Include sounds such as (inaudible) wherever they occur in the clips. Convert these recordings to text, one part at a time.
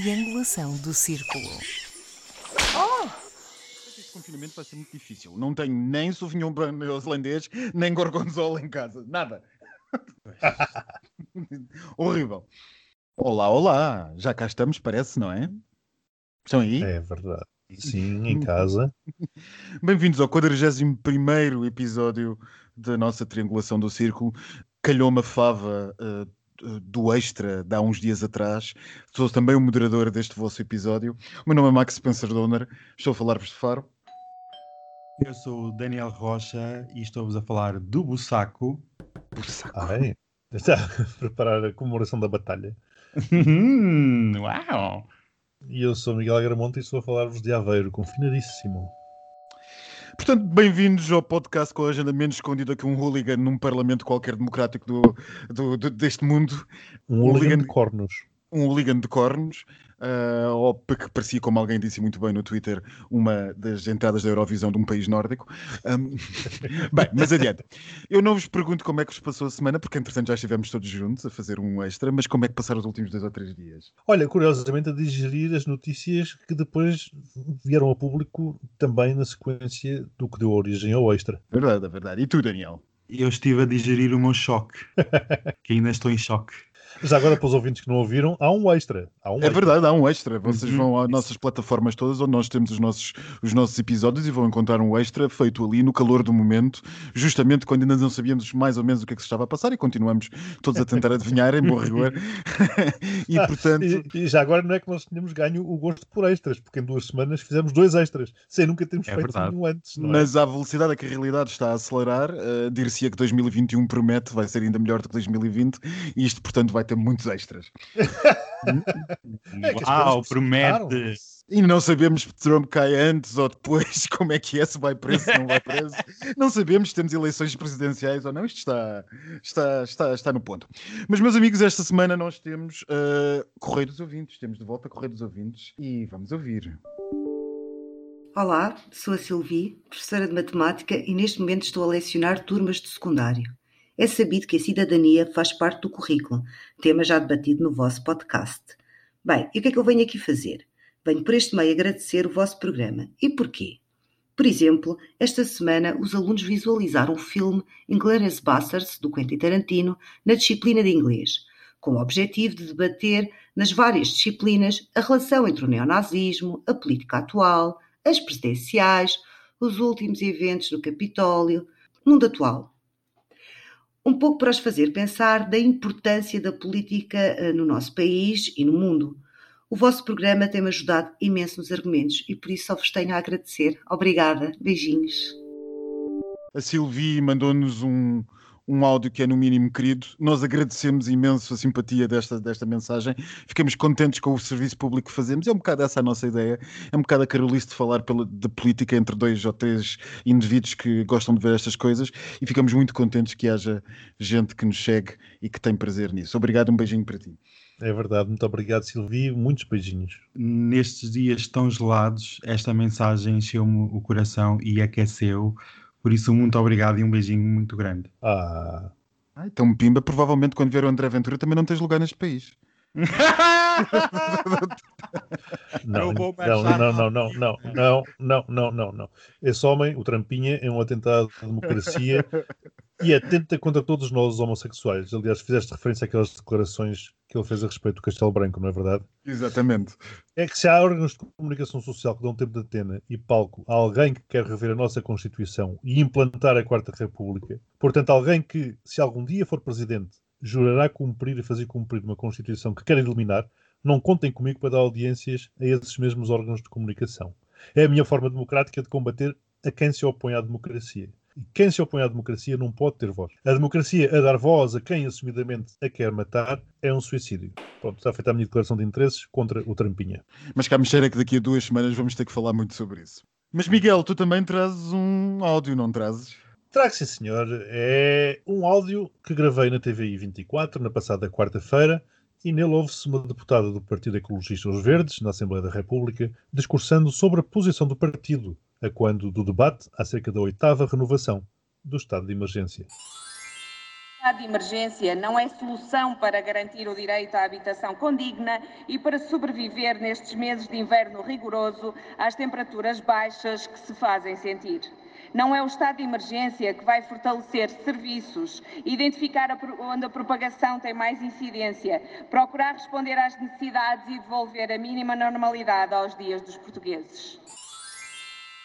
triangulação do círculo. Oh! Este confinamento vai ser muito difícil. Não tenho nem Sauvignon Blanc neozelandês, nem Gorgonzola em casa. Nada. (laughs) Horrível. Olá, olá. Já cá estamos, parece, não é? Estão aí? É verdade. Sim, em casa. (laughs) Bem-vindos ao 41 episódio da nossa triangulação do círculo. Calhou uma fava uh, do Extra de há uns dias atrás. Sou também o moderador deste vosso episódio. O meu nome é Max Spencer Donner. Estou a falar-vos de Faro. Eu sou o Daniel Rocha e estou-vos a falar do Bussaco. Bussaco. Ai, está a preparar a comemoração da batalha. Uau! E eu sou Miguel Agramonte e estou a falar-vos de Aveiro, confinadíssimo. Portanto, bem-vindos ao podcast com a agenda menos escondida que um hooligan num parlamento qualquer democrático do, do, do deste mundo. Um hooligan de cornos. Um hooligan de cornos. Uh, ou que parecia, como alguém disse muito bem no Twitter, uma das entradas da Eurovisão de um país nórdico. Um, (laughs) bem, mas adiante. Eu não vos pergunto como é que vos passou a semana, porque entretanto já estivemos todos juntos a fazer um extra, mas como é que passaram os últimos dois ou três dias? Olha, curiosamente, a digerir as notícias que depois vieram ao público também na sequência do que deu origem ao extra. Verdade, é verdade. E tu, Daniel? Eu estive a digerir o meu choque, (laughs) que ainda estou em choque. Já agora, para os ouvintes que não ouviram, há um extra. Há um é extra. verdade, há um extra. Vocês uhum. vão às nossas plataformas todas onde nós temos os nossos, os nossos episódios e vão encontrar um extra feito ali no calor do momento, justamente quando ainda não sabíamos mais ou menos o que é que se estava a passar e continuamos todos a tentar adivinhar em bom rigor. (laughs) e portanto. E, e, já agora não é que nós tínhamos ganho o gosto por extras, porque em duas semanas fizemos dois extras, sem nunca termos é feito verdade. nenhum antes. Não é? Mas à velocidade a que a realidade está a acelerar, uh, dir-se-ia que 2021 promete, vai ser ainda melhor do que 2020 e isto, portanto, vai ter muitos extras. É Uau, promete! E não sabemos se Trump cai antes ou depois, (laughs) como é que é, se vai preso, se não vai preso. não sabemos se temos eleições presidenciais ou não. Isto está, está, está, está no ponto. Mas, meus amigos, esta semana nós temos uh, Correio dos Ouvintes. Temos de volta Correio dos Ouvintes e vamos ouvir. Olá, sou a Silvi, professora de Matemática e neste momento estou a lecionar turmas de secundário. É sabido que a cidadania faz parte do currículo, tema já debatido no vosso podcast. Bem, e o que é que eu venho aqui fazer? Venho por este meio agradecer o vosso programa. E porquê? Por exemplo, esta semana os alunos visualizaram o filme Inglourious Basterds, do Quentin Tarantino, na disciplina de inglês, com o objetivo de debater nas várias disciplinas a relação entre o neonazismo, a política atual, as presidenciais, os últimos eventos no Capitólio, mundo atual. Um pouco para os fazer pensar da importância da política uh, no nosso país e no mundo. O vosso programa tem-me ajudado imenso nos argumentos e por isso só vos tenho a agradecer. Obrigada. Beijinhos. A Silvi mandou-nos um, um áudio que é no mínimo querido. Nós agradecemos imenso a simpatia desta, desta mensagem. Ficamos contentes com o serviço público que fazemos. É um bocado essa a nossa ideia. É um bocado a carolice de falar pela, de política entre dois ou três indivíduos que gostam de ver estas coisas e ficamos muito contentes que haja gente que nos segue e que tem prazer nisso. Obrigado, um beijinho para ti. É verdade, muito obrigado, Silvi. Muitos beijinhos. Nestes dias tão gelados, esta mensagem encheu-me o coração e aqueceu. Por isso, muito obrigado e um beijinho muito grande. Ah, Ah, então, Pimba, provavelmente quando vier o André Ventura também não tens lugar neste país. (laughs) não, não, não, não, não, não, não, não, não, não, não. Esse homem, o Trampinha, é um atentado à democracia e atenta contra todos nós os homossexuais. Aliás, fizeste referência àquelas declarações que ele fez a respeito do Castelo Branco, não é verdade? Exatamente. É que se há órgãos de comunicação social que dão tempo de antena e palco a alguém que quer rever a nossa Constituição e implantar a Quarta República, portanto, alguém que, se algum dia for presidente, jurará cumprir e fazer cumprir uma Constituição que quer eliminar, não contem comigo para dar audiências a esses mesmos órgãos de comunicação. É a minha forma democrática de combater a quem se opõe à democracia. E quem se opõe à democracia não pode ter voz. A democracia a dar voz a quem assumidamente a quer matar é um suicídio. Pronto, está feita a minha declaração de interesses contra o Trampinha. Mas cá me cheira que daqui a duas semanas vamos ter que falar muito sobre isso. Mas Miguel, tu também trazes um áudio, não trazes? Trago, sim, senhor. É um áudio que gravei na TVI 24 na passada quarta-feira e nele houve-se uma deputada do Partido Ecologista Os Verdes, na Assembleia da República, discursando sobre a posição do partido a quando do debate acerca da oitava renovação do estado de emergência. estado de emergência não é solução para garantir o direito à habitação condigna e para sobreviver nestes meses de inverno rigoroso às temperaturas baixas que se fazem sentir. Não é o estado de emergência que vai fortalecer serviços, identificar onde a propagação tem mais incidência, procurar responder às necessidades e devolver a mínima normalidade aos dias dos portugueses.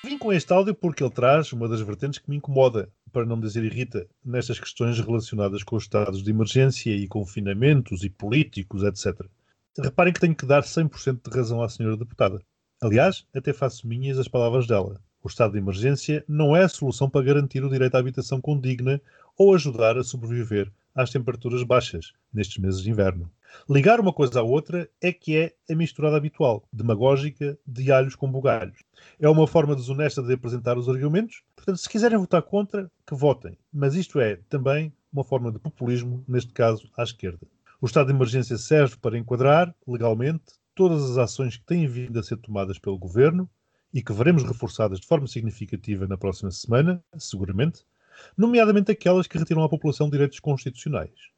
Vim com este áudio porque ele traz uma das vertentes que me incomoda, para não dizer irrita, nestas questões relacionadas com os estados de emergência e confinamentos e políticos, etc. Reparem que tenho que dar 100% de razão à senhora deputada. Aliás, até faço minhas as palavras dela. O estado de emergência não é a solução para garantir o direito à habitação condigna ou ajudar a sobreviver às temperaturas baixas nestes meses de inverno. Ligar uma coisa à outra é que é a misturada habitual, demagógica, de alhos com bugalhos. É uma forma desonesta de apresentar os argumentos. Portanto, se quiserem votar contra, que votem. Mas isto é também uma forma de populismo, neste caso à esquerda. O estado de emergência serve para enquadrar, legalmente, todas as ações que têm vindo a ser tomadas pelo governo e que veremos reforçadas de forma significativa na próxima semana, seguramente, nomeadamente aquelas que retiram à população direitos constitucionais.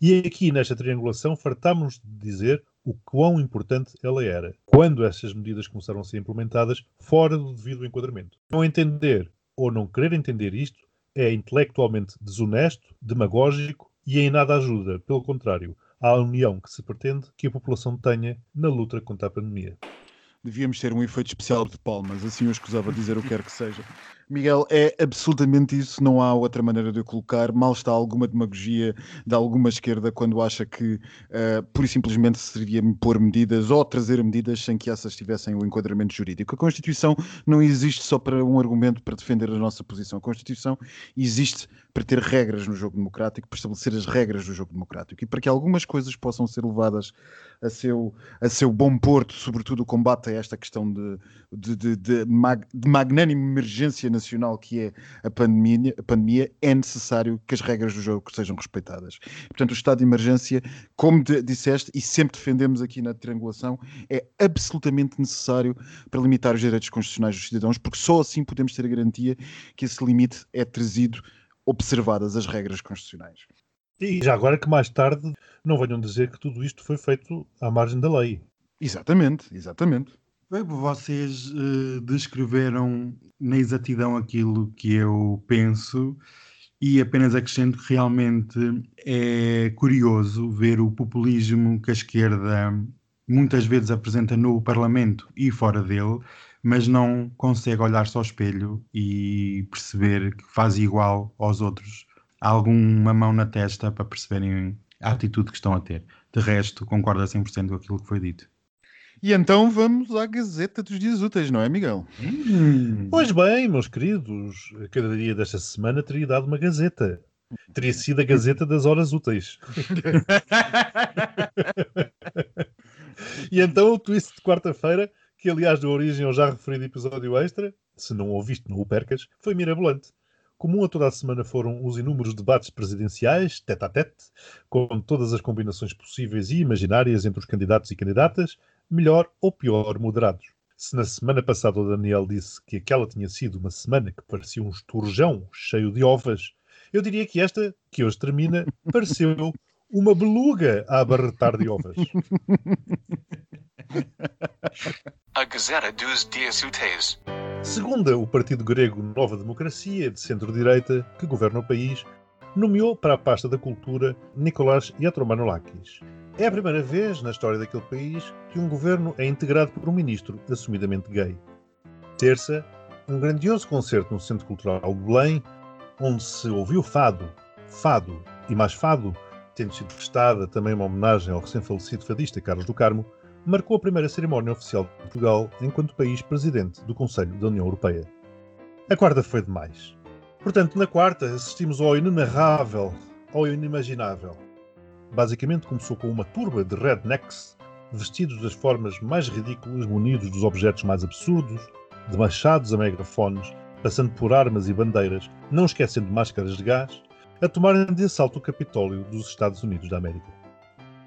E aqui, nesta triangulação, fartámos de dizer o quão importante ela era, quando essas medidas começaram a ser implementadas fora do devido enquadramento. Não entender ou não querer entender isto é intelectualmente desonesto, demagógico e em nada ajuda, pelo contrário, à união que se pretende que a população tenha na luta contra a pandemia. Devíamos ter um efeito especial de palmas, assim eu escusava dizer o que quer que seja. Miguel, é absolutamente isso, não há outra maneira de colocar. Mal está alguma demagogia de alguma esquerda quando acha que uh, pura e simplesmente seria pôr medidas ou trazer medidas sem que essas tivessem o enquadramento jurídico. A Constituição não existe só para um argumento para defender a nossa posição. A Constituição existe para ter regras no jogo democrático, para estabelecer as regras do jogo democrático e para que algumas coisas possam ser levadas a seu, a seu bom porto, sobretudo o combate a esta questão de, de, de, de, mag, de magnânima emergência nacional que é a pandemia, a pandemia, é necessário que as regras do jogo sejam respeitadas. Portanto, o estado de emergência, como disseste, e sempre defendemos aqui na triangulação, é absolutamente necessário para limitar os direitos constitucionais dos cidadãos, porque só assim podemos ter a garantia que esse limite é trazido observadas as regras constitucionais. E já agora que mais tarde não venham dizer que tudo isto foi feito à margem da lei. Exatamente, exatamente. Bem, vocês uh, descreveram na exatidão aquilo que eu penso e apenas acrescento que realmente é curioso ver o populismo que a esquerda muitas vezes apresenta no Parlamento e fora dele, mas não consegue olhar-se ao espelho e perceber que faz igual aos outros. Há alguma mão na testa para perceberem a atitude que estão a ter. De resto, concordo a 100% com aquilo que foi dito. E então vamos à Gazeta dos Dias Úteis, não é, Miguel? Hum. Pois bem, meus queridos, cada dia desta semana teria dado uma Gazeta. Teria sido a Gazeta das Horas Úteis. e então o twist de quarta-feira, que aliás deu origem ao já referido episódio extra, se não ouviste, não o percas, foi mirabolante. Comum a toda a semana foram os inúmeros debates presidenciais, tete a tete, com todas as combinações possíveis e imaginárias entre os candidatos e candidatas, melhor ou pior moderados. Se na semana passada o Daniel disse que aquela tinha sido uma semana que parecia um esturjão cheio de ovas, eu diria que esta, que hoje termina, (laughs) pareceu uma beluga a abarretar de ovas. A Gazeta dos Dias Úteis. Segunda, o partido grego Nova Democracia, de centro-direita, que governa o país, nomeou para a pasta da cultura Nicolás Yatromanolakis. É a primeira vez na história daquele país que um governo é integrado por um ministro assumidamente gay. Terça, um grandioso concerto no Centro Cultural de Belém, onde se ouviu fado, fado e mais fado, tendo sido prestada também uma homenagem ao recém-falecido fadista Carlos do Carmo, marcou a primeira cerimónia oficial de Portugal enquanto país presidente do Conselho da União Europeia. A quarta foi demais. Portanto, na quarta assistimos ao inenarrável, ao inimaginável. Basicamente começou com uma turba de rednecks, vestidos das formas mais ridículas, munidos dos objetos mais absurdos, de machados a megafones, passando por armas e bandeiras, não esquecendo máscaras de gás, a tomarem de assalto o Capitólio dos Estados Unidos da América.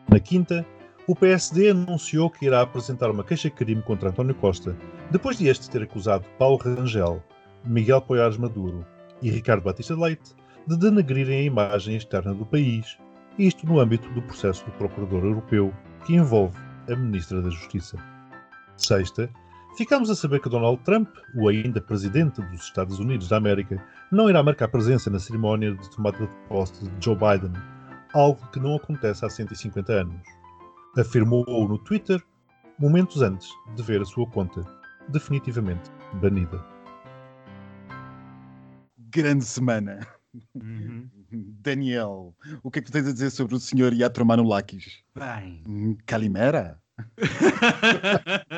Na quinta, o PSD anunciou que irá apresentar uma queixa-crime contra António Costa, depois de este ter acusado Paulo Rangel, Miguel Poiares Maduro e Ricardo Batista Leite de denegrirem a imagem externa do país, isto no âmbito do processo do Procurador Europeu, que envolve a Ministra da Justiça. Sexta, ficamos a saber que Donald Trump, o ainda Presidente dos Estados Unidos da América, não irá marcar presença na cerimónia de tomada de posse de Joe Biden, algo que não acontece há 150 anos. Afirmou no Twitter momentos antes de ver a sua conta definitivamente banida. Grande semana. Uhum. (laughs) Daniel, o que é que tu tens a dizer sobre o senhor Yatro Manulakis? Bem, Hum, Calimera? (laughs)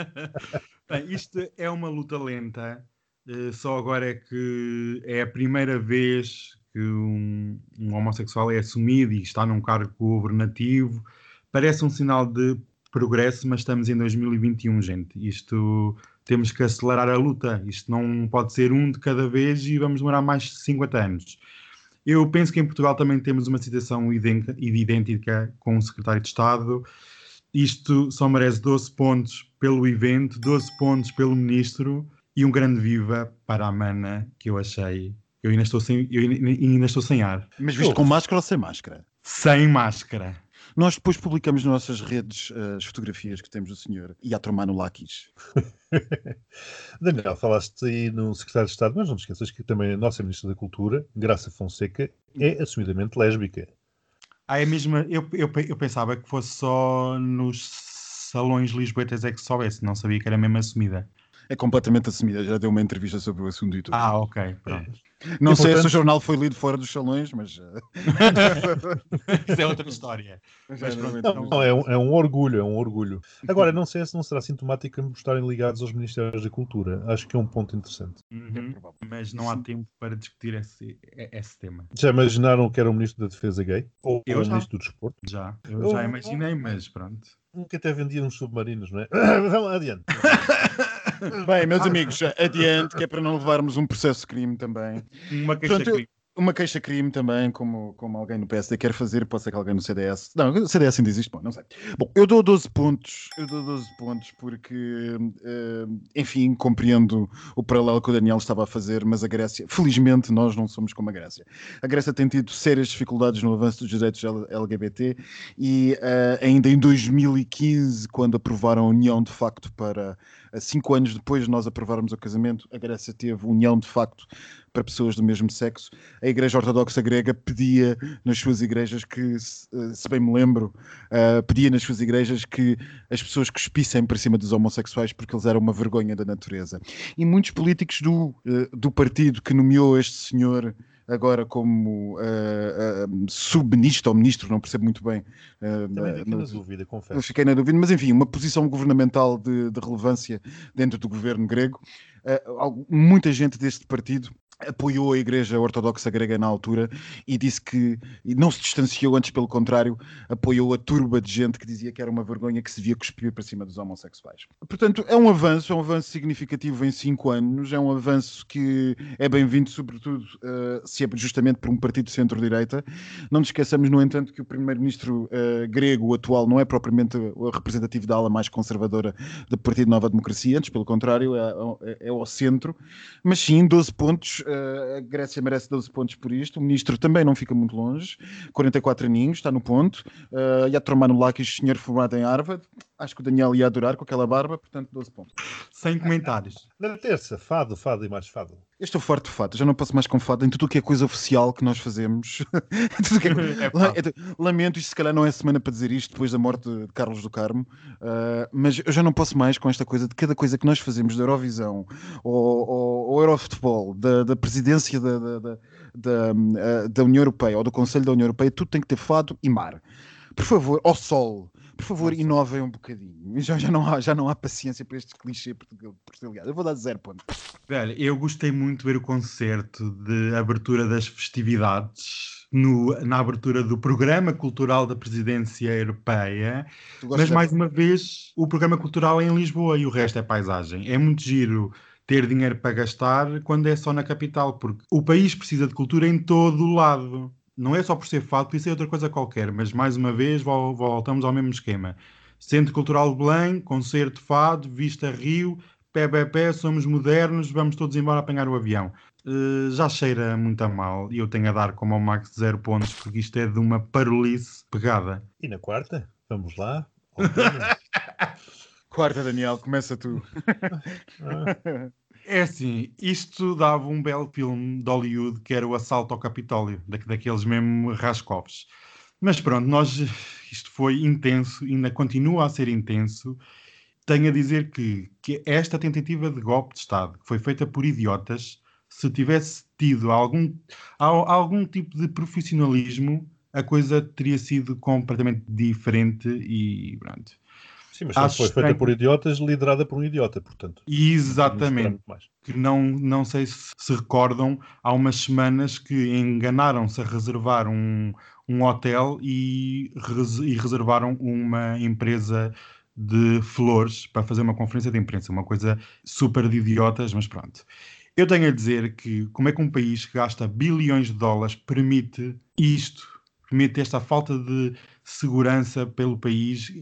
Bem, isto é uma luta lenta. eh, só agora é que é a primeira vez que um, um homossexual é assumido e está num cargo governativo. Parece um sinal de progresso, mas estamos em 2021, gente. Isto temos que acelerar a luta. Isto não pode ser um de cada vez e vamos demorar mais de 50 anos. Eu penso que em Portugal também temos uma situação idêntica, com o secretário de Estado. Isto só merece 12 pontos pelo evento, 12 pontos pelo ministro e um grande viva para a mana que eu achei. Eu ainda estou sem, eu ainda, ainda estou sem ar. Mas visto com máscara ou sem máscara? Sem máscara. Nós depois publicamos nas nossas redes eh, as fotografias que temos do senhor Yatro Manulakis. (laughs) Daniel, falaste aí no secretário de Estado, mas não te esqueças que também a nossa Ministra da Cultura, Graça Fonseca, é assumidamente lésbica. Ah, é mesmo, eu, eu, eu pensava que fosse só nos salões lisboetas é que soubesse, não sabia que era mesmo assumida. É completamente assumida, já deu uma entrevista sobre o assunto e tudo. Ah, ok, pronto. Não E, sei se portanto- o jornal foi lido fora dos salões, mas. eh, (laughs) Isso é outra história. Mas Não, então- não, é, um, é um orgulho, é um orgulho. Agora, não sei se não será sintomático estarem ligados aos Ministérios da Cultura. Acho que é um ponto interessante. Uhum, mas não há tempo para discutir esse, esse tema. Já imaginaram que era o Ministro da Defesa gay? Ou Eu o já. Ministro do Desporto? Já, eu Eu- já imaginei, mas pronto. Um que até vendia uns submarinos, não é? (coughs) Vamos lá, adiante. (laughs) Bem, meus amigos, adiante, que é para não levarmos um processo de crime também. Uma queixa Portanto, crime. Uma queixa-crime também, como, como alguém no PSD quer fazer, pode ser que alguém no CDS. Não, o CDS ainda existe, bom, não sei. Bom, eu dou 12 pontos, eu dou 12 pontos porque, eh, enfim, compreendo o paralelo que o Daniel estava a fazer, mas a Grécia, felizmente, nós não somos como a Grécia. A Grécia tem tido sérias dificuldades no avanço dos direitos LGBT e eh, ainda em 2015, quando aprovaram a união de facto para, eh, cinco anos depois de nós aprovarmos o casamento, a Grécia teve união de facto para pessoas do mesmo sexo a Igreja Ortodoxa Grega pedia nas suas igrejas que, se eh, bem me lembro, eh, pedia nas suas igrejas que as pessoas cuspissem para cima dos homossexuais porque eles eram uma vergonha da natureza. E muitos políticos do, eh, do partido que nomeou este senhor agora como eh, eh, subministro ou ministro, não percebo muito bem. eh, Também fiquei na dúvida, confesso. fiquei na dúvida, mas enfim, uma posição governamental de, de relevância dentro do governo grego. Algo- muita gente deste partido apoiou a Igreja Ortodoxa Grega na altura e disse que e não se distanciou, antes pelo contrário, apoiou a turba de gente que dizia que era uma vergonha que se via cuspir para cima dos homossexuais. Portanto, é um avanço, é um avanço significativo em cinco anos, é um avanço que é bem-vindo, sobretudo eh, se é justamente por um partido de centro-direita. Não nos esqueçamos, no entanto, que o primeiro-ministro eh, grego atual não é propriamente o representativo da ala mais conservadora do Partido Nova Democracia, antes pelo contrário, é, é, é ao centro. Mas sim, 12 pontos, a Grécia merece 12 pontos por isto. O ministro também não fica muito longe, 44 aninhos, está no ponto. Uh, Yatro Manulakis, senhor formado em Harvard. Acho que o Daniel ia adorar com aquela barba, portanto 12 pontos. Sem comentários. (laughs) Na terça, fado, fado e mais fado. Eu estou farto de fato, já não posso mais com fato em tudo o que é coisa oficial que nós fazemos. (laughs) Tudo o que é- É fácil. Lamento, isto se calhar não é semana para dizer isto depois da morte de Carlos do Carmo, uh, mas eu já não posso mais com esta coisa de cada coisa que nós fazemos da Eurovisão ou, ou, ou Eurofutebol, da, da presidência da, da, da, da, da União Europeia ou do Conselho da União Europeia, tudo tem que ter fado e mar. Por favor, ao sol. Por favor, inovem um bocadinho. Já, já, não há, já não há paciência para este clichê português. Eu vou dar zero ponto. Velho, eu gostei muito de ver o concerto de abertura das festividades no- na abertura do Programa Cultural da Presidência Europeia. Mas de- mais uma vez, o programa cultural é em Lisboa e o resto é paisagem. É muito giro ter dinheiro para gastar quando é só na capital, porque o país precisa de cultura em todo o lado. Não é só por ser fado, isso é outra coisa qualquer, mas mais uma vez vol- voltamos ao mesmo esquema. Centro Cultural de Belém, concerto fado, Vista Rio, pé, pé, pé, somos modernos, vamos todos embora apanhar o avião. uh, já cheira muito a mal e eu tenho a dar como ao Max zero pontos porque isto é de uma parolice pegada. E na quarta? Vamos lá. (laughs) quarta, Daniel, começa tu. É assim, isto dava um belo filme de Hollywood que era o Assalto ao Capitólio, da, daqueles mesmo Raskovs. Mas pronto, nós, isto foi intenso, ainda continua a ser intenso. Tenho a dizer que, que esta tentativa de golpe de Estado, que foi feita por idiotas, se tivesse tido algum, algum tipo de profissionalismo, a coisa teria sido completamente diferente e pronto. Sim, mas Acho foi feita estranho. por idiotas, liderada por um idiota, portanto. Exatamente. Que não, não sei se se recordam, há umas semanas que enganaram-se a reservar um, um hotel e, e reservaram uma empresa de flores para fazer uma conferência de imprensa, uma coisa super de idiotas, mas pronto. Eu tenho a dizer que como é que um país que gasta bilhões de dólares permite isto, permite esta falta de segurança pelo país.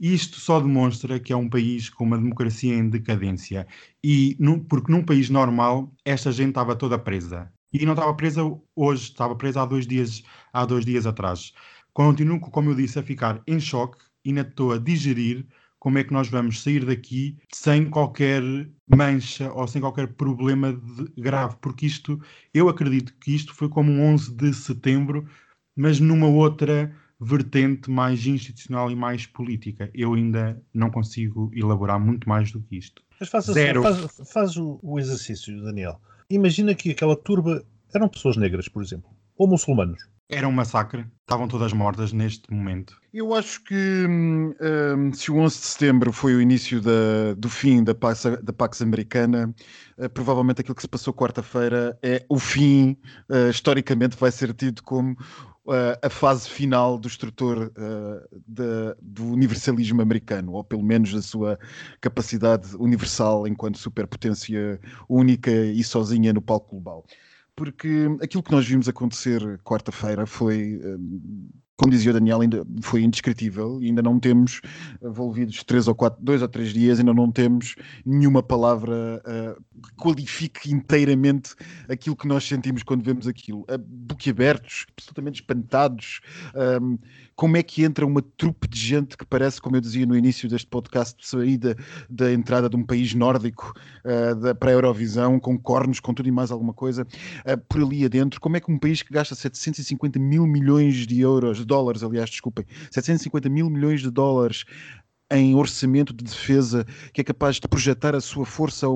Isto só demonstra que é um país com uma democracia em decadência. E porque num país normal, esta gente estava toda presa. E não estava presa hoje, estava presa há dois dias, há dois dias atrás. Continuo, como eu disse, a ficar em choque e ainda estou a digerir como é que nós vamos sair daqui sem qualquer mancha ou sem qualquer problema de, grave, porque isto, eu acredito que isto foi como um 11 de setembro, mas numa outra vertente mais institucional e mais política. Eu ainda não consigo elaborar muito mais do que isto. Mas faz, assim, faz, faz o, o exercício, Daniel. Imagina que aquela turba eram pessoas negras, por exemplo, ou muçulmanos. Era um massacre, estavam todas mortas neste momento. Eu acho que hum, hum se o 11 de setembro foi o início da, do fim da Pax, da Pax Americana, uh, provavelmente aquilo que se passou quarta-feira é o fim, uh, historicamente vai ser tido como uh, a fase final do estrutor de, do universalismo americano, ou pelo menos da sua capacidade universal enquanto superpotência única e sozinha no palco global. Porque aquilo que nós vimos acontecer quarta-feira foi, hum, como dizia o Daniel, ainda foi indescritível ainda não temos, envolvidos três ou quatro, dois ou três dias, ainda não temos nenhuma palavra uh, que qualifique inteiramente aquilo que nós sentimos quando vemos aquilo. Uh, boquiabertos, absolutamente espantados. Um, como é que entra uma trupe de gente que parece, como eu dizia no início deste podcast, de saída da entrada de um país nórdico uh, para a Eurovisão, com cornos, com tudo e mais alguma coisa, uh, por ali adentro, como é que um país que gasta 750 mil milhões de euros, de dólares, aliás, desculpem, 750 mil milhões de dólares em orçamento de defesa que é capaz de projetar a sua força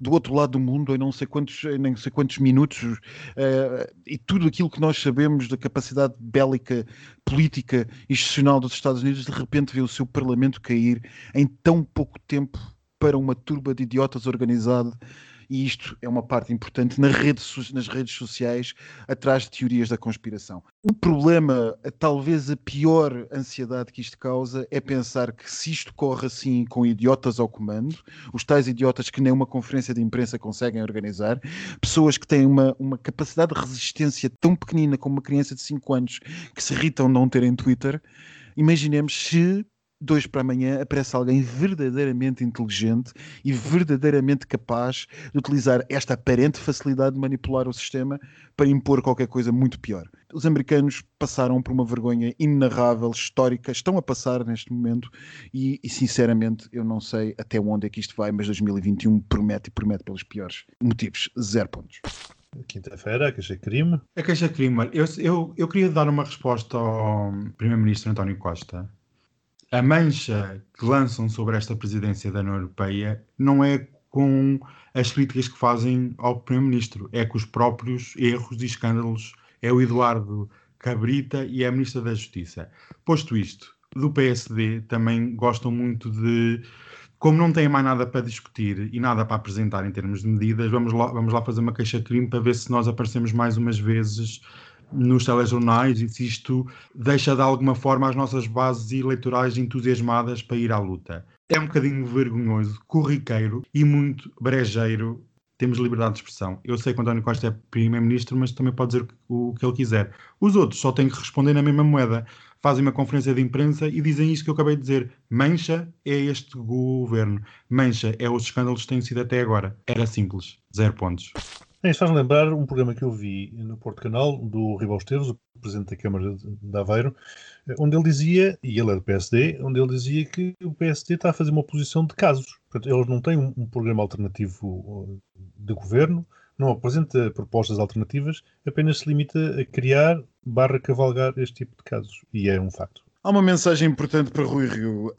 do outro lado do mundo em não sei quantos, não sei quantos minutos uh, e tudo aquilo que nós sabemos da capacidade bélica, política institucional dos Estados Unidos, de repente vê o seu parlamento cair em tão pouco tempo para uma turba de idiotas organizada e isto é uma parte importante nas redes, nas redes sociais, atrás de teorias da conspiração. O problema, talvez a pior ansiedade que isto causa, é pensar que se isto corre assim com idiotas ao comando, os tais idiotas que nem uma conferência de imprensa conseguem organizar, pessoas que têm uma, uma capacidade de resistência tão pequenina como uma criança de 5 anos que se irritam não terem Twitter, imaginemos se dois para amanhã aparece alguém verdadeiramente inteligente e verdadeiramente capaz de utilizar esta aparente facilidade de manipular o sistema para impor qualquer coisa muito pior. Os americanos passaram por uma vergonha inenarrável, histórica, estão a passar neste momento e, e sinceramente eu não sei até onde é que isto vai, mas 2021 promete e promete pelos piores motivos. Zero pontos. Quinta-feira, a queixa-crime. A queixa-crime. Eu, eu, eu queria dar uma resposta ao Primeiro-Ministro António Costa a mancha que lançam sobre esta presidência da União Europeia não é com as críticas que fazem ao Primeiro-Ministro, é com os próprios erros e escândalos. É o Eduardo Cabrita e é a Ministra da Justiça. Posto isto, do PSD também gostam muito de. Como não têm mais nada para discutir e nada para apresentar em termos de medidas, vamos lá, vamos lá fazer uma queixa-crime para ver se nós aparecemos mais umas vezes nos telejornais e se isto deixa de alguma forma as nossas bases eleitorais entusiasmadas para ir à luta. É um bocadinho vergonhoso, corriqueiro e muito brejeiro. Temos liberdade de expressão. Eu sei que António Costa é primeiro-ministro, mas também pode dizer o que ele quiser. Os outros só têm que responder na mesma moeda. Fazem uma conferência de imprensa e dizem isto que eu acabei de dizer. Mancha é este governo. Mancha é os escândalos que têm sido até agora. Era simples. Zero pontos. Isto faz lembrar um programa que eu vi no Porto Canal do Ribal Esteves, o presidente da Câmara de Aveiro, onde ele dizia, e ele é do PSD, onde ele dizia que o PSD está a fazer uma oposição de casos. Portanto, eles não têm um, um programa alternativo uh, de governo, não apresenta propostas alternativas, apenas se limita a criar barra cavalgar este tipo de casos. E é um facto. Há uma mensagem importante para Rui Rio.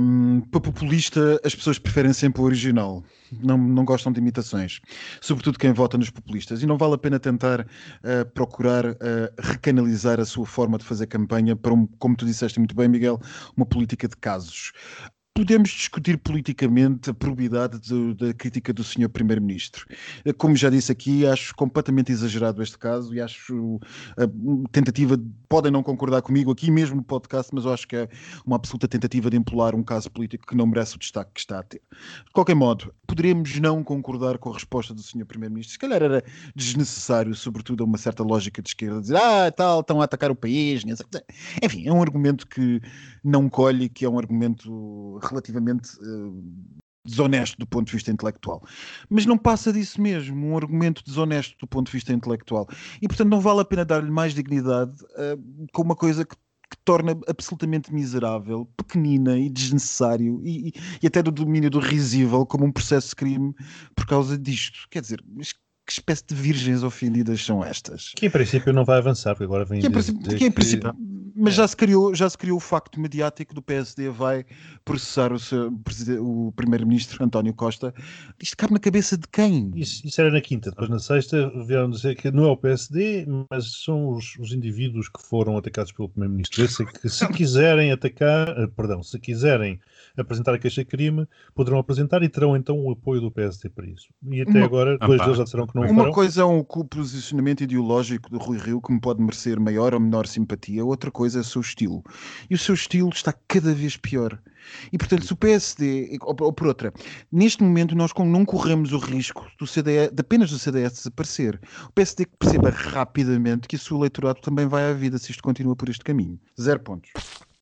Um, para populista, as pessoas preferem sempre o original. Não, não gostam de imitações. Sobretudo quem vota nos populistas. E não vale a pena tentar uh, procurar uh, recanalizar a sua forma de fazer campanha para, um, como tu disseste muito bem, Miguel, uma política de casos podemos discutir politicamente a probidade do, da crítica do Sr. Primeiro-Ministro. Como já disse aqui, acho completamente exagerado este caso e acho a tentativa, podem não concordar comigo aqui mesmo no podcast, mas eu acho que é uma absoluta tentativa de empolar um caso político que não merece o destaque que está a ter. De qualquer modo, poderemos não concordar com a resposta do Sr. Primeiro-Ministro. Se calhar era desnecessário, sobretudo a uma certa lógica de esquerda, dizer ah, tal, estão a atacar o país. Enfim, é um argumento que não colhe, que é um argumento relativamente uh, desonesto do ponto de vista intelectual. Mas não passa disso mesmo, um argumento desonesto do ponto de vista intelectual. E, portanto, não vale a pena dar-lhe mais dignidade uh, com uma coisa que que torna absolutamente miserável, pequenina e desnecessário e, e, até do domínio do risível como um processo de crime por causa disto. Quer dizer, que espécie de virgens ofendidas são estas? Que em princípio não vai avançar, porque agora vem. Que em princípio, que em princípio mas é. já, se criou, já se criou o facto mediático do PSD vai processar o, seu, o primeiro-ministro António Costa. Isto cabe na cabeça de quem? Isso, isso, era na quinta, depois na sexta vieram dizer que não é o PSD, mas são os, os indivíduos que foram atacados pelo primeiro-ministro. Que se (laughs) quiserem atacar, eh, perdão, se quiserem apresentar a queixa-crime, poderão apresentar e terão então o apoio do PSD para isso. E até uma... agora, dois deles já disseram que não Uma farão. coisa é um posicionamento ideológico do Rui Rio que me pode merecer maior ou menor simpatia, outra coisa é o seu estilo. E o seu estilo está cada vez pior. E portanto, se o PSD, ou, ou por outra, neste momento nós não corremos o risco do CDS, de apenas do CDS desaparecer. O PSD que perceba rapidamente que o seu eleitorado também vai à vida se isto continua por este caminho. Zero pontos.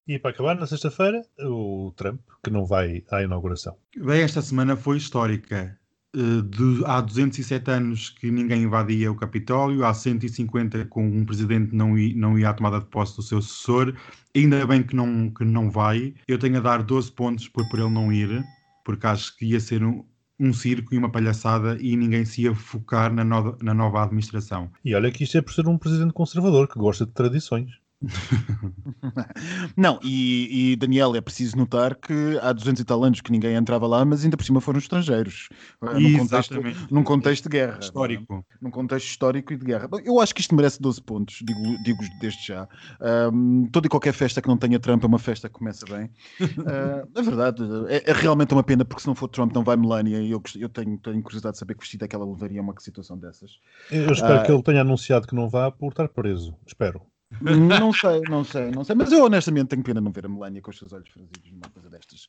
E para acabar, na sexta-feira, o Trump, que não vai à inauguração. Bem, esta semana foi histórica. Uh, de, há 207 anos que ninguém invadia o Capitólio, há 150 com um presidente não, não ia à tomada de posse do seu sucessor. Ainda bem que não, que não vai. Eu tenho a dar 12 pontos por, por ele não ir, porque acho que ia ser um, um circo e uma palhaçada e ninguém se ia focar na, no, na nova administração. E olha que isto é por ser um presidente conservador que gosta de tradições. (laughs) Não, e, e, Daniel, é preciso notar que há 200 e tal anos que ninguém entrava lá, mas ainda por cima foram estrangeiros. Eh, num contexto, num contexto de guerra. Histórico. Num contexto histórico e de guerra. Eu acho que isto merece 12 pontos, digo, digo desde já. Um, toda e qualquer festa que não tenha Trump é uma festa que começa bem. Uh, (laughs) é verdade, é, é, realmente uma pena, porque se não for Trump não vai Melania e eu, eu tenho, tenho curiosidade de saber que vestido é que ela levaria uma situação dessas. Eu espero uh, que ele tenha anunciado que não vá por estar preso. Espero. Não sei, não sei, não sei. Mas eu honestamente tenho pena não ver a Melania com os seus olhos franzidos numa coisa destas.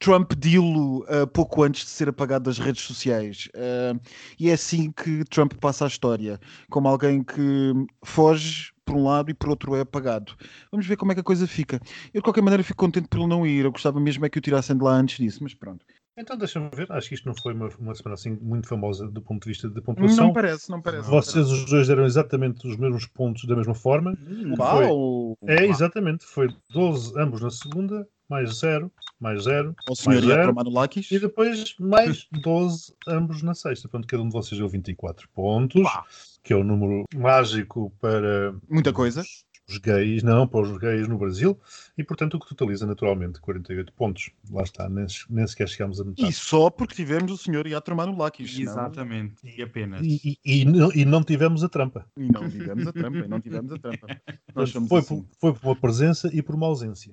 Trump dilo uh, pouco antes de ser apagado das redes sociais. Uh, e é assim que Trump passa a história, como alguém que foge por um lado e por outro é apagado. Vamos ver como é que a coisa fica. Eu de qualquer maneira fico contente por ele não ir. Eu gostava mesmo é que o tirassem de lá antes disso, mas pronto. Então deixa-me ver, acho que isto não foi uma, uma semana assim muito famosa do ponto de vista de pontuação. Não parece, não parece. Vocês os dois deram exatamente os mesmos pontos da mesma forma. Uau! Foi, é, exatamente, foi 12 ambos na segunda, mais 0, mais 0, O senhor ia zero, Lakis. e depois mais 12 ambos na sexta. Portanto, cada um de vocês deu 24 pontos, Uau. que é o número mágico para... Muita coisa os gays, não, para os gays no Brasil, e portanto o que totaliza naturalmente 48 pontos. Lá está, nem, nem sequer chegámos a metade. E só porque tivemos o senhor Yatromano Lakis. Exatamente, e apenas. E, e, e, não, e, não, tivemos a trampa. E não tivemos a trampa, e não tivemos a trampa. Nós foi, assim. por, foi por uma presença e por uma ausência.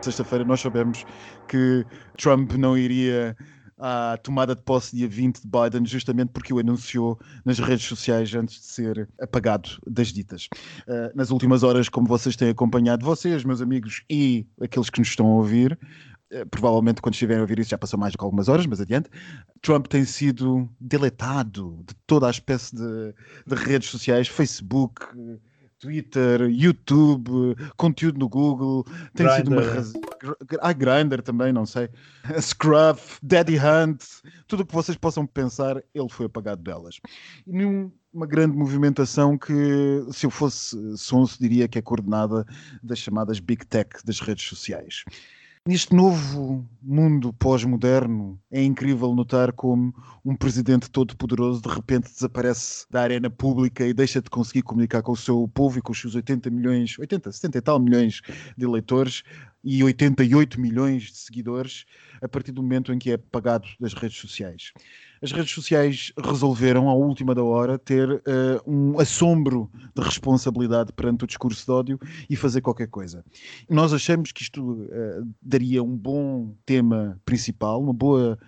Sexta-feira nós soubemos que Trump não iria à tomada de posse dia 20 de Biden, justamente porque o anunciou nas redes sociais antes de ser apagado das ditas. Uh, nas últimas horas, como vocês têm acompanhado, vocês, meus amigos, e aqueles que nos estão a ouvir, uh, provavelmente quando estiverem a ouvir isso já passou mais do que algumas horas, mas adiante, Trump tem sido deletado de toda a espécie de, de redes sociais, Facebook, Twitter, YouTube, conteúdo no Google, tem Grindr. sido uma razão. Ah, Grindr também, não sei. (laughs) Scruff, Daddy Hunt, tudo o que vocês possam pensar, ele foi apagado delas. E uma grande movimentação que, se eu fosse sonso, diria que é coordenada das chamadas Big Tech das redes sociais. Neste novo mundo pós-moderno, é incrível notar como um presidente todo-poderoso de repente desaparece da arena pública e deixa de conseguir comunicar com o seu povo e com os seus 80 milhões, 80, 70 e tal milhões de eleitores e 88 milhões de seguidores a partir do momento em que é pagado das redes sociais as redes sociais resolveram, à última da hora, ter uh, um assombro de responsabilidade perante o discurso de ódio e fazer qualquer coisa. Nós achamos que isto uh, daria um bom tema principal, uma boa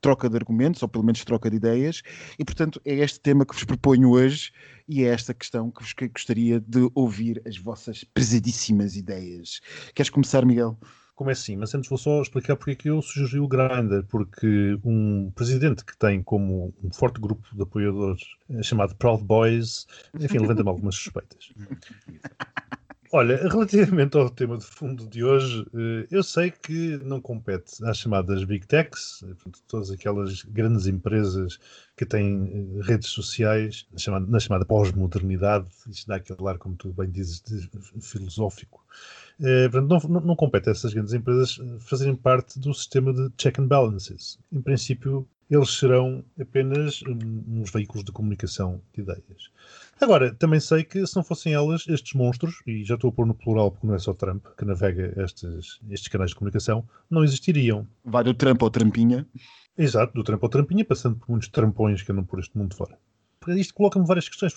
troca de argumentos, ou pelo menos troca de ideias, e portanto é este tema que vos proponho hoje e é esta questão que vos gostaria de ouvir as vossas pesadíssimas ideias. Queres começar, Miguel? como é assim, mas antes vou só explicar porque é que eu sugeri o Grindr, porque um presidente que tem como um forte grupo de apoiadores eh, chamado Proud Boys, enfim, levanta-me (laughs) algumas suspeitas. (laughs) Olha, relativamente ao tema de fundo de hoje, eh, eu sei que não compete às chamadas Big Techs, eh, todas aquelas grandes empresas que têm redes sociais, na chamada, pós-modernidade, isto dá aquele ar, como tu bem dizes, filosófico, eh, portanto, não, não, compete a essas grandes empresas eh, fazerem parte do sistema de check and balances. Em princípio, eles serão apenas uns veículos de comunicação de ideias. Agora, também sei que se não fossem elas, estes monstros, e já estou a pôr no plural porque não é só Trump que navega estes, estes canais de comunicação, não existiriam. Vai do Trump ao Trampinha. Exato, do Trump ao Trampinha, passando por muitos trampões que andam por este mundo fora. Isto coloca-me várias questões.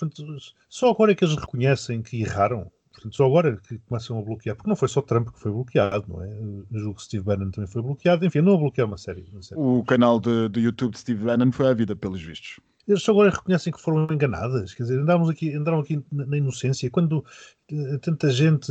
Só agora é que eles reconhecem que erraram Portanto, só agora que começam a bloquear, porque não foi só Trump que foi bloqueado, não é? Eu julgo que Steve Bannon também foi bloqueado, enfim, não a bloquear uma série. Uma série. O canal do YouTube de Steve Bannon foi à vida, pelos vistos. Eles só agora reconhecem que foram enganadas, quer dizer, andámos aqui, andaram aqui na inocência, quando uh, tanta gente.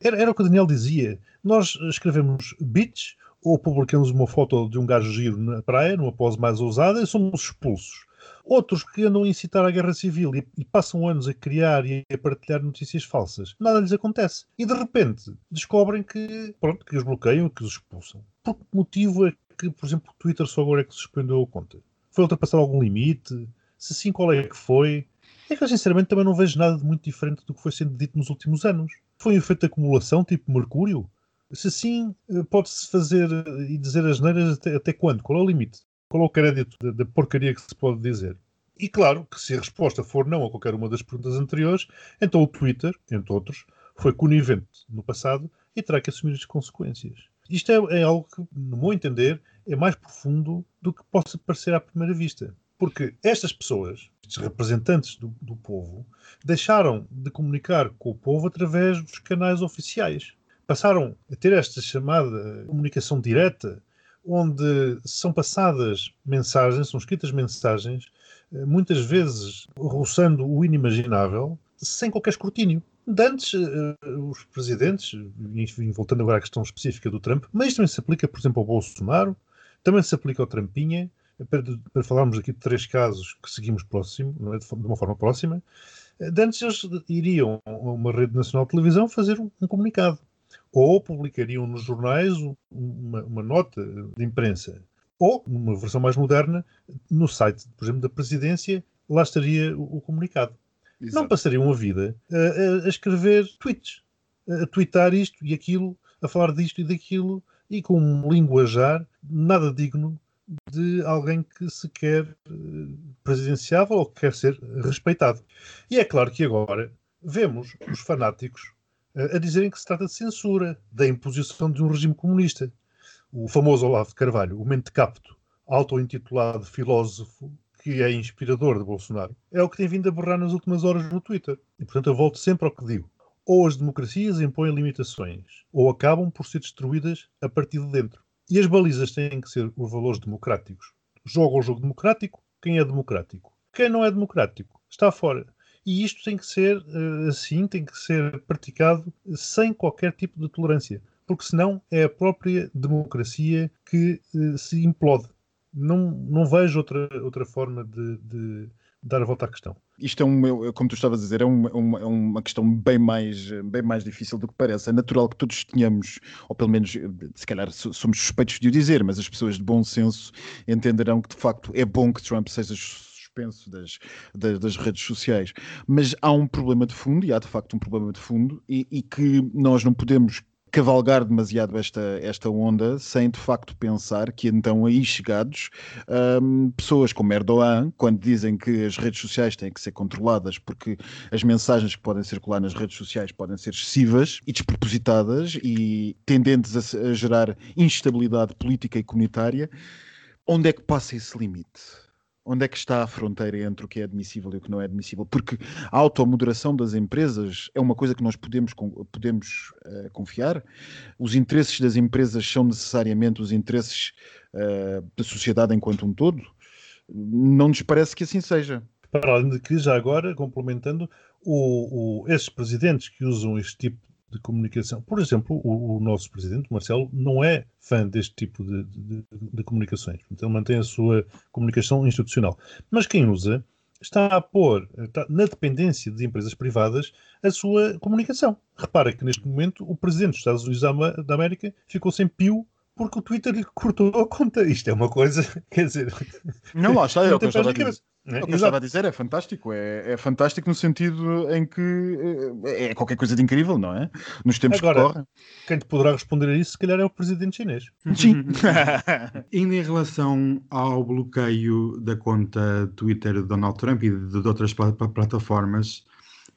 Era, era o que o Daniel dizia, nós escrevemos bits ou publicamos uma foto de um gajo giro na praia, numa pose mais ousada, e somos expulsos. Outros que andam a incitar a guerra civil e, e, passam anos a criar e a partilhar notícias falsas, nada lhes acontece. E de repente descobrem que, pronto, que os bloqueiam, que os expulsam. Por que motivo é que, por exemplo, o Twitter só agora é que suspendeu a conta? Foi ultrapassar algum limite? Se sim, qual é que foi? É que eu sinceramente também não vejo nada de muito diferente do que foi sendo dito nos últimos anos. Foi um efeito de acumulação, tipo Mercúrio? Se sim, eh, pode-se fazer e dizer as neiras até, até quando? Qual é o limite? Qual é o crédito da, porcaria que se pode dizer? E claro que se a resposta for não a qualquer uma das perguntas anteriores, então o Twitter, entre outros, foi conivente no passado e terá que assumir as consequências. Isto é, é, algo que, no meu entender, é mais profundo do que possa parecer à primeira vista. Porque estas pessoas, estes representantes do, do povo, deixaram de comunicar com o povo através dos canais oficiais. Passaram a ter esta chamada comunicação direta onde são passadas mensagens, são escritas mensagens, eh, muitas vezes roçando o inimaginável, sem qualquer escrutínio. De antes, eh, os presidentes, voltando agora à questão específica do Trump, mas também se aplica, por exemplo, ao Bolsonaro, também se aplica ao Trampinha, para, para falarmos aqui de três casos que seguimos próximo, é? de uma forma próxima, eh, de antes eles iriam a uma rede nacional de televisão fazer um comunicado ou publicariam nos jornais uma, uma, nota de imprensa, ou, numa versão mais moderna, no site, por exemplo, da presidência, lá estaria o, o comunicado. Exato. Não passariam a vida a, a, escrever tweets, a, tweetar isto e aquilo, a falar disto e daquilo, e com um linguajar nada digno de alguém que se quer eh, presidenciável ou que quer ser respeitado. E é claro que agora vemos os fanáticos a dizerem que se trata de censura, da imposição de um regime comunista. O famoso Olavo de Carvalho, o mentecapto, auto-intitulado filósofo que é inspirador de Bolsonaro, é o que tem vindo a borrar nas últimas horas no Twitter. E, portanto, eu volto sempre ao que digo. Ou as democracias impõem limitações, ou acabam por ser destruídas a partir de dentro. E as balizas têm que ser os valores democráticos. Joga o jogo democrático quem é democrático. Quem não é democrático está fora. E isto tem que ser eh, assim, tem que ser praticado sem qualquer tipo de tolerância, porque senão é a própria democracia que eh, se implode. Não, não vejo outra, outra forma de, de, dar a volta à questão. Isto é um, como tu estavas a dizer, é uma, uma, é uma questão bem mais, bem mais difícil do que parece. É natural que todos tenhamos, ou pelo menos, se calhar somos suspeitos de o dizer, mas as pessoas de bom senso entenderão que de facto é bom que Trump seja suspenso das, das, das, redes sociais. Mas há um problema de fundo, e há de facto um problema de fundo, e, e que nós não podemos cavalgar demasiado esta, esta onda sem de facto pensar que então aí chegados um, pessoas como Erdogan, quando dizem que as redes sociais têm que ser controladas porque as mensagens que podem circular nas redes sociais podem ser excessivas e despropositadas e tendentes a, a gerar instabilidade política e comunitária, onde é que passa esse limite? Onde é que está a fronteira entre o que é admissível e o que não é admissível? Porque a automoderação das empresas é uma coisa que nós podemos, podemos uh, confiar. Os interesses das empresas são necessariamente os interesses uh, da sociedade enquanto um todo? Não nos parece que assim seja. Para além de que, já agora, complementando, o, o, esses presidentes que usam este tipo de comunicação. Por exemplo, o, o, nosso presidente, Marcelo, não é fã deste tipo de, de, de comunicações. Então, ele mantém a sua comunicação institucional. Mas quem usa está a pôr está na dependência de empresas privadas a sua comunicação. Repara que neste momento o presidente dos Estados Unidos da América ficou sem pio porque o Twitter lhe cortou a conta. Isto é uma coisa, (laughs) quer dizer. Não, lá está, é o que eu estava a dizer. É, o que eu estava a dizer é fantástico, é, é, fantástico no sentido em que é, é, qualquer coisa de incrível, não é? Nos tempos Agora, que correm. Quem te poderá responder a isso, se calhar, é o presidente chinês. Sim. (laughs) Ainda em relação ao bloqueio da conta Twitter de Donald Trump e de, de outras plataformas,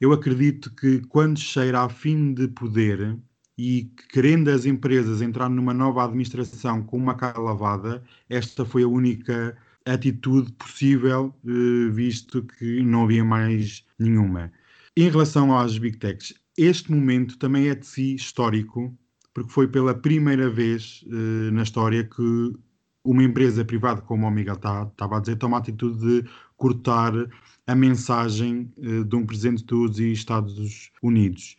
eu acredito que quando cheira a fim de poder e querendo as empresas entrar numa nova administração com uma cara lavada, esta foi a única atitude possível, eh, visto que não havia mais nenhuma. Em relação às Big Techs, este momento também é de si histórico, porque foi pela primeira vez eh, na história que uma empresa privada, como o Miguel estava tá, a dizer, toma a atitude de cortar a mensagem eh, de um presidente dos Estados Unidos.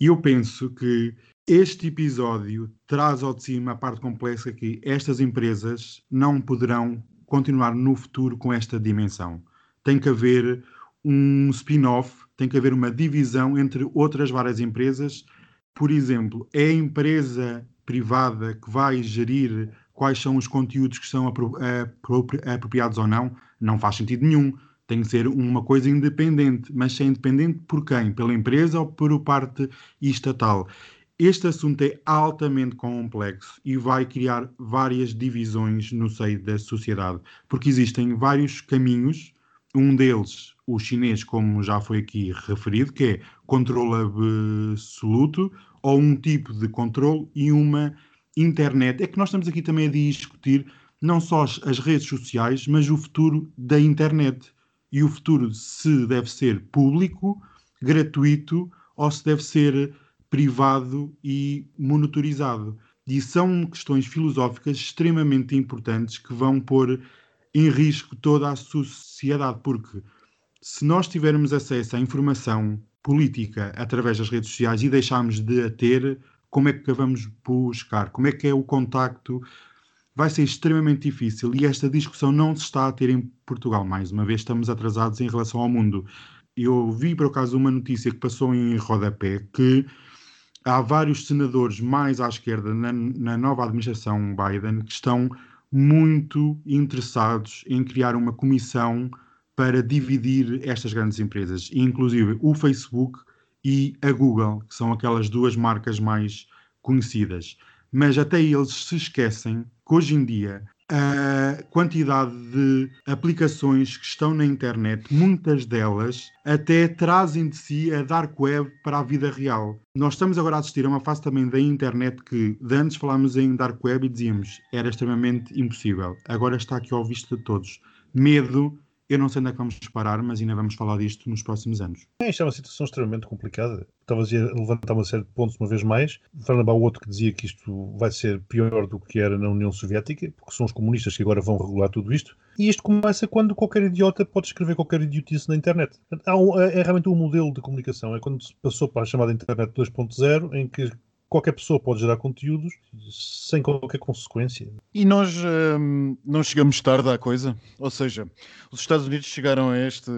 E eu penso que este episódio traz ao de cima a parte complexa que estas empresas não poderão continuar no futuro com esta dimensão. Tem que haver um spin-off, tem que haver uma divisão entre outras várias empresas. Por exemplo, é a empresa privada que vai gerir quais são os conteúdos que são apropriados ou não? Não faz sentido nenhum. Tem que ser uma coisa independente, mas ser independente por quem? Pela empresa ou por parte estatal? Este assunto é altamente complexo e vai criar várias divisões no seio da sociedade, porque existem vários caminhos, um deles, o chinês, como já foi aqui referido, que é controle absoluto, ou um tipo de controle e uma internet. É que nós estamos aqui também a discutir não só as redes sociais, mas o futuro da internet. E o futuro se deve ser público, gratuito, ou se deve ser privado e monitorizado. E são questões filosóficas extremamente importantes que vão pôr em risco toda a sociedade, porque se nós tivermos acesso à informação política através das redes sociais e deixarmos de a ter, como é que a vamos buscar? Como é que é o contacto? Vai ser extremamente difícil e esta discussão não se está a ter em Portugal. Mais uma vez, estamos atrasados em relação ao mundo. Eu vi, por acaso, uma notícia que passou em rodapé que há vários senadores mais à esquerda na, na, nova administração Biden que estão muito interessados em criar uma comissão para dividir estas grandes empresas, inclusive o Facebook e a Google, que são aquelas duas marcas mais conhecidas. Mas até eles se esquecem que hoje em dia a quantidade de aplicações que estão na internet, muitas delas até trazem de si a dark web para a vida real. Nós estamos agora a assistir a uma fase também da internet que de antes falámos em dark web e dizíamos era extremamente impossível. Agora está aqui ao visto de todos. Medo eu não sei onde é que vamos parar, mas ainda vamos falar disto nos próximos anos. É, isto é uma situação extremamente complicada. Estavas a levantar uma série de pontos uma vez mais. Falando ao outro que dizia que isto vai ser pior do que era na União Soviética, porque são os comunistas que agora vão regular tudo isto. E isto começa quando qualquer idiota pode escrever qualquer idiotice na internet. Um, é, é realmente um modelo de comunicação. É quando se passou para a chamada internet 2.0, em que qualquer pessoa pode gerar conteúdos sem qualquer consequência. E nós hum, não chegamos tarde à coisa. Ou seja, os Estados Unidos chegaram a este,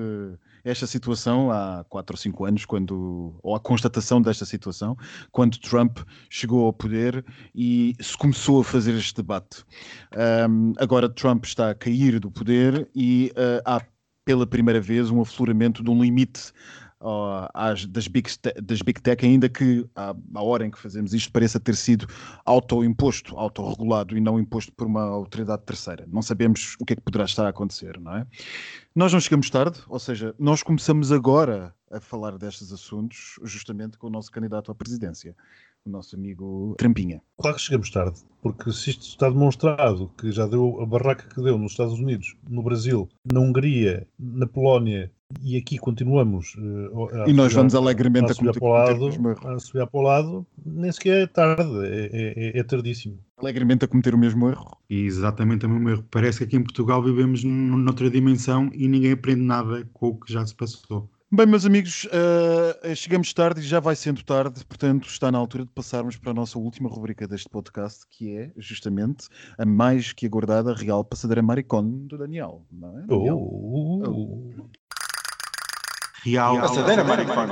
esta situação há 4 ou 5 anos, quando, ou a constatação desta situação, quando Trump chegou ao poder e se começou a fazer este debate. Um, agora Trump está a cair do poder e uh, há pela primeira vez um afloramento de um limite uh, às, das, big das Big Tech, ainda que à, à, hora em que fazemos isto pareça ter sido auto-imposto, autorregulado e não imposto por uma autoridade terceira. Não sabemos o que é que poderá estar a acontecer, não é? Nós não chegamos tarde, ou seja, nós começamos agora a falar destes assuntos justamente com o nosso candidato à presidência o nosso amigo Trampinha. Claro que chegamos tarde, porque se isto está demonstrado que já deu a barraca que deu nos Estados Unidos, no Brasil, na Hungria, na Polónia e aqui continuamos uh, e nós vamos alegremente a, subir para o lado, a subir para o lado, nem sequer é tarde, é, é, é, tardíssimo. Alegremente a cometer o mesmo erro. Exatamente o mesmo erro. Parece que aqui em Portugal vivemos noutra dimensão e ninguém aprende nada com o que já se passou. Bem, meus amigos, uh, chegamos tarde e já vai sendo tarde, portanto está na altura de passarmos para a nossa última rubrica deste podcast, que é justamente a mais que aguardada Real Passadeira Maricón do Daniel. Não é? Daniel? Oh. oh. Real Passadeira Maricón.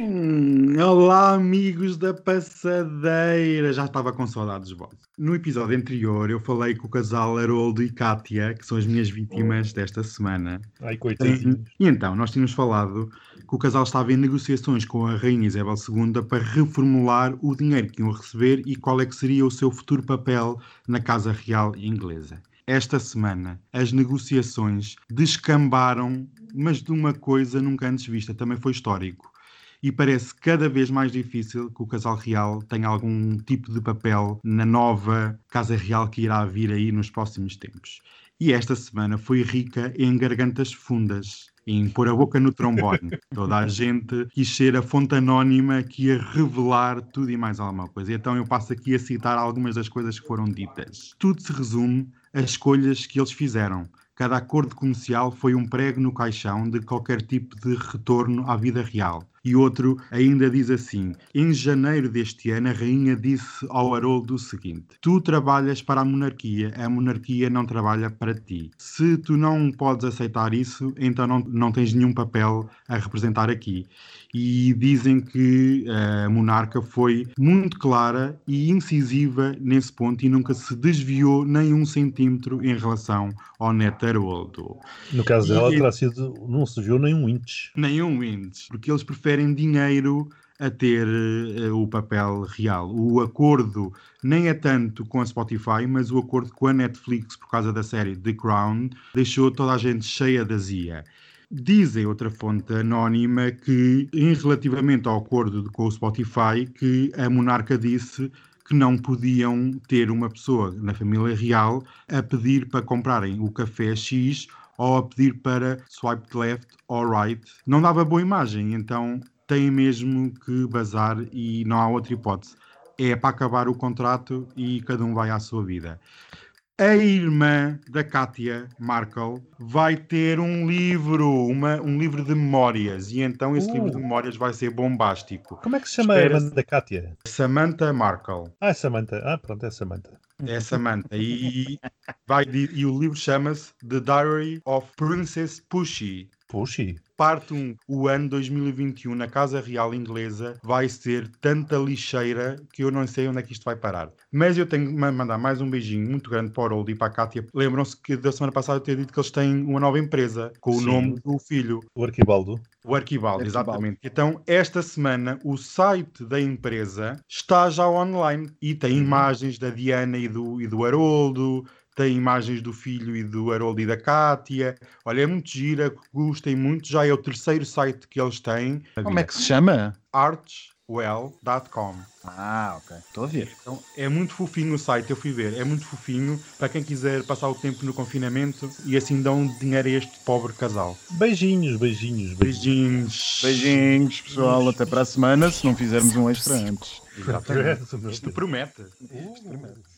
Hum, olá, amigos da Passadeira. Já estava com saudades de vós. No episódio anterior, eu falei com o casal Haroldo e Kátia, que são as minhas vítimas desta semana. Ai, coitadinhos. E então, nós tínhamos falado que o casal estava em negociações com a Rainha Isabel II para reformular o dinheiro que iam receber e qual é que seria o seu futuro papel na Casa Real Inglesa. Esta semana, as negociações descambaram, mas de uma coisa nunca antes vista, também foi histórico e parece cada vez mais difícil que o casal real tenha algum tipo de papel na nova Casa Real que irá vir aí nos próximos tempos. E esta semana foi rica em gargantas fundas, em pôr a boca no trombone. (laughs) Toda a gente quis ser a fonte anónima que ia revelar tudo e mais alguma coisa. E então eu passo aqui a citar algumas das coisas que foram ditas. Tudo se resume às escolhas que eles fizeram. Cada acordo comercial foi um prego no caixão de qualquer tipo de retorno à vida real. E outro ainda diz assim: Em janeiro deste ano, a rainha disse ao Haroldo o seguinte: Tu trabalhas para a monarquia, a monarquia não trabalha para ti. Se tu não podes aceitar isso, então não, não tens nenhum papel a representar aqui e dizem que a monarca foi muito clara e incisiva nesse ponto e nunca se desviou nem um centímetro em relação ao neto Haroldo. No caso dela, terá sido, não se desviou nem um inch. Nem um inch, porque eles preferem dinheiro a ter uh, o papel real. O acordo nem é tanto com a Spotify, mas o acordo com a Netflix por causa da série The Crown deixou toda a gente cheia de azia. Dizem outra fonte anónima que, em relativamente ao acordo com o Spotify, que a monarca disse que não podiam ter uma pessoa na família real a pedir para comprarem o café X ou a pedir para swipe left or right. Não dava boa imagem, então têm mesmo que bazar e não há outra hipótese. É para acabar o contrato e cada um vai à sua vida a irmã da Katia Markle vai ter um livro, uma, um livro de memórias, e então esse uh. livro de memórias vai ser bombástico. Como é que se chama a irmã da Katia? Samantha Markle. Ah, é Samantha. Ah, pronto, é Samantha. É Samantha. E, vai, e o livro chama-se The Diary of Princess Pushy. Pushy? Parte 1. O ano 2021 na Casa Real Inglesa vai ser tanta lixeira que eu não sei onde é que isto vai parar. Mas eu tenho que mandar mais um beijinho muito grande para o Harold e para a Kátia. Lembram-se que da semana passada eu tinha dito que eles têm uma nova empresa com o Sim. nome do filho. O Arquibaldo. O Arquibaldo, exatamente. Então, esta semana, o site da empresa está já online e tem uhum. imagens da Diana e do, e do Haroldo, tem imagens do filho e do Harold e da Kátia. Olha, é muito gira, gostem muito. Já é o terceiro site que eles têm. Como é que se chama? archwell.com. Ah, ok. Estou a ver. Então, é muito fofinho o site, eu fui ver. É muito fofinho para quem quiser passar o tempo no confinamento e assim dão dinheiro a este pobre casal. Beijinhos, beijinhos, beijinhos. Beijinhos, pessoal. Até para a semana, se não fizermos um extra antes. Exatamente. Isto promete. Isto promete.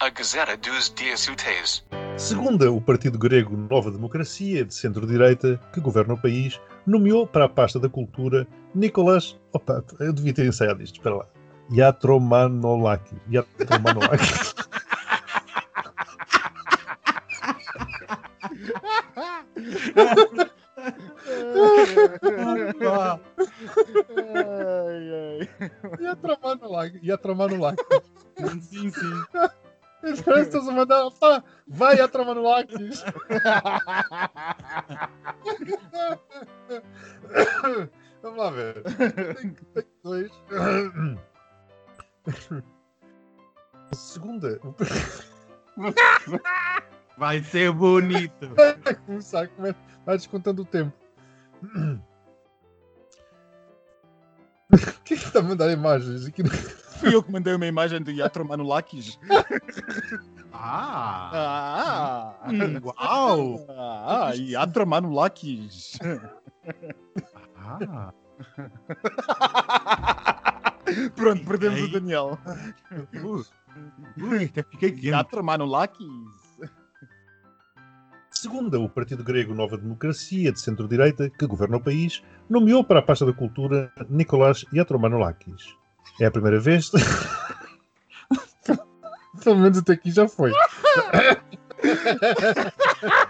A Gazeta dos Dias Úteis. Segunda, o partido grego Nova Democracia, de centro-direita, que governa o país, nomeou para a pasta da cultura Nicolas. Opa, eu devia ter ensaiado isto, espera lá. Yatromanolaki. Yatromanolaki. Yatromanolaki. Yatromanolaki. Sim, sim. Parece que estás a mandar. Pá, vai Yatromanolaki. Vamos lá ver. Dois. Segunda. Vai ser bonito. (laughs) Vai começar, come- vai descontando o tempo. Quem é que está a mandar imagens? Aqui no... (laughs) Fui eu que mandei uma imagem do Yatro Manulakis. Ah! Ah! Hum, Uau! Ah, Yatro Manulakis. Ah! (laughs) Pronto, perdemos o. Daniel. Ui, ui, até fiquei quente. Yatro Manulakis. Segunda, o Partido Grego Nova Democracia, de centro-direita, que governa o país, nomeou para a pasta da cultura Nicolás Yatromanolakis. É a primeira vez. (laughs) Pelo menos até aqui já foi. (laughs)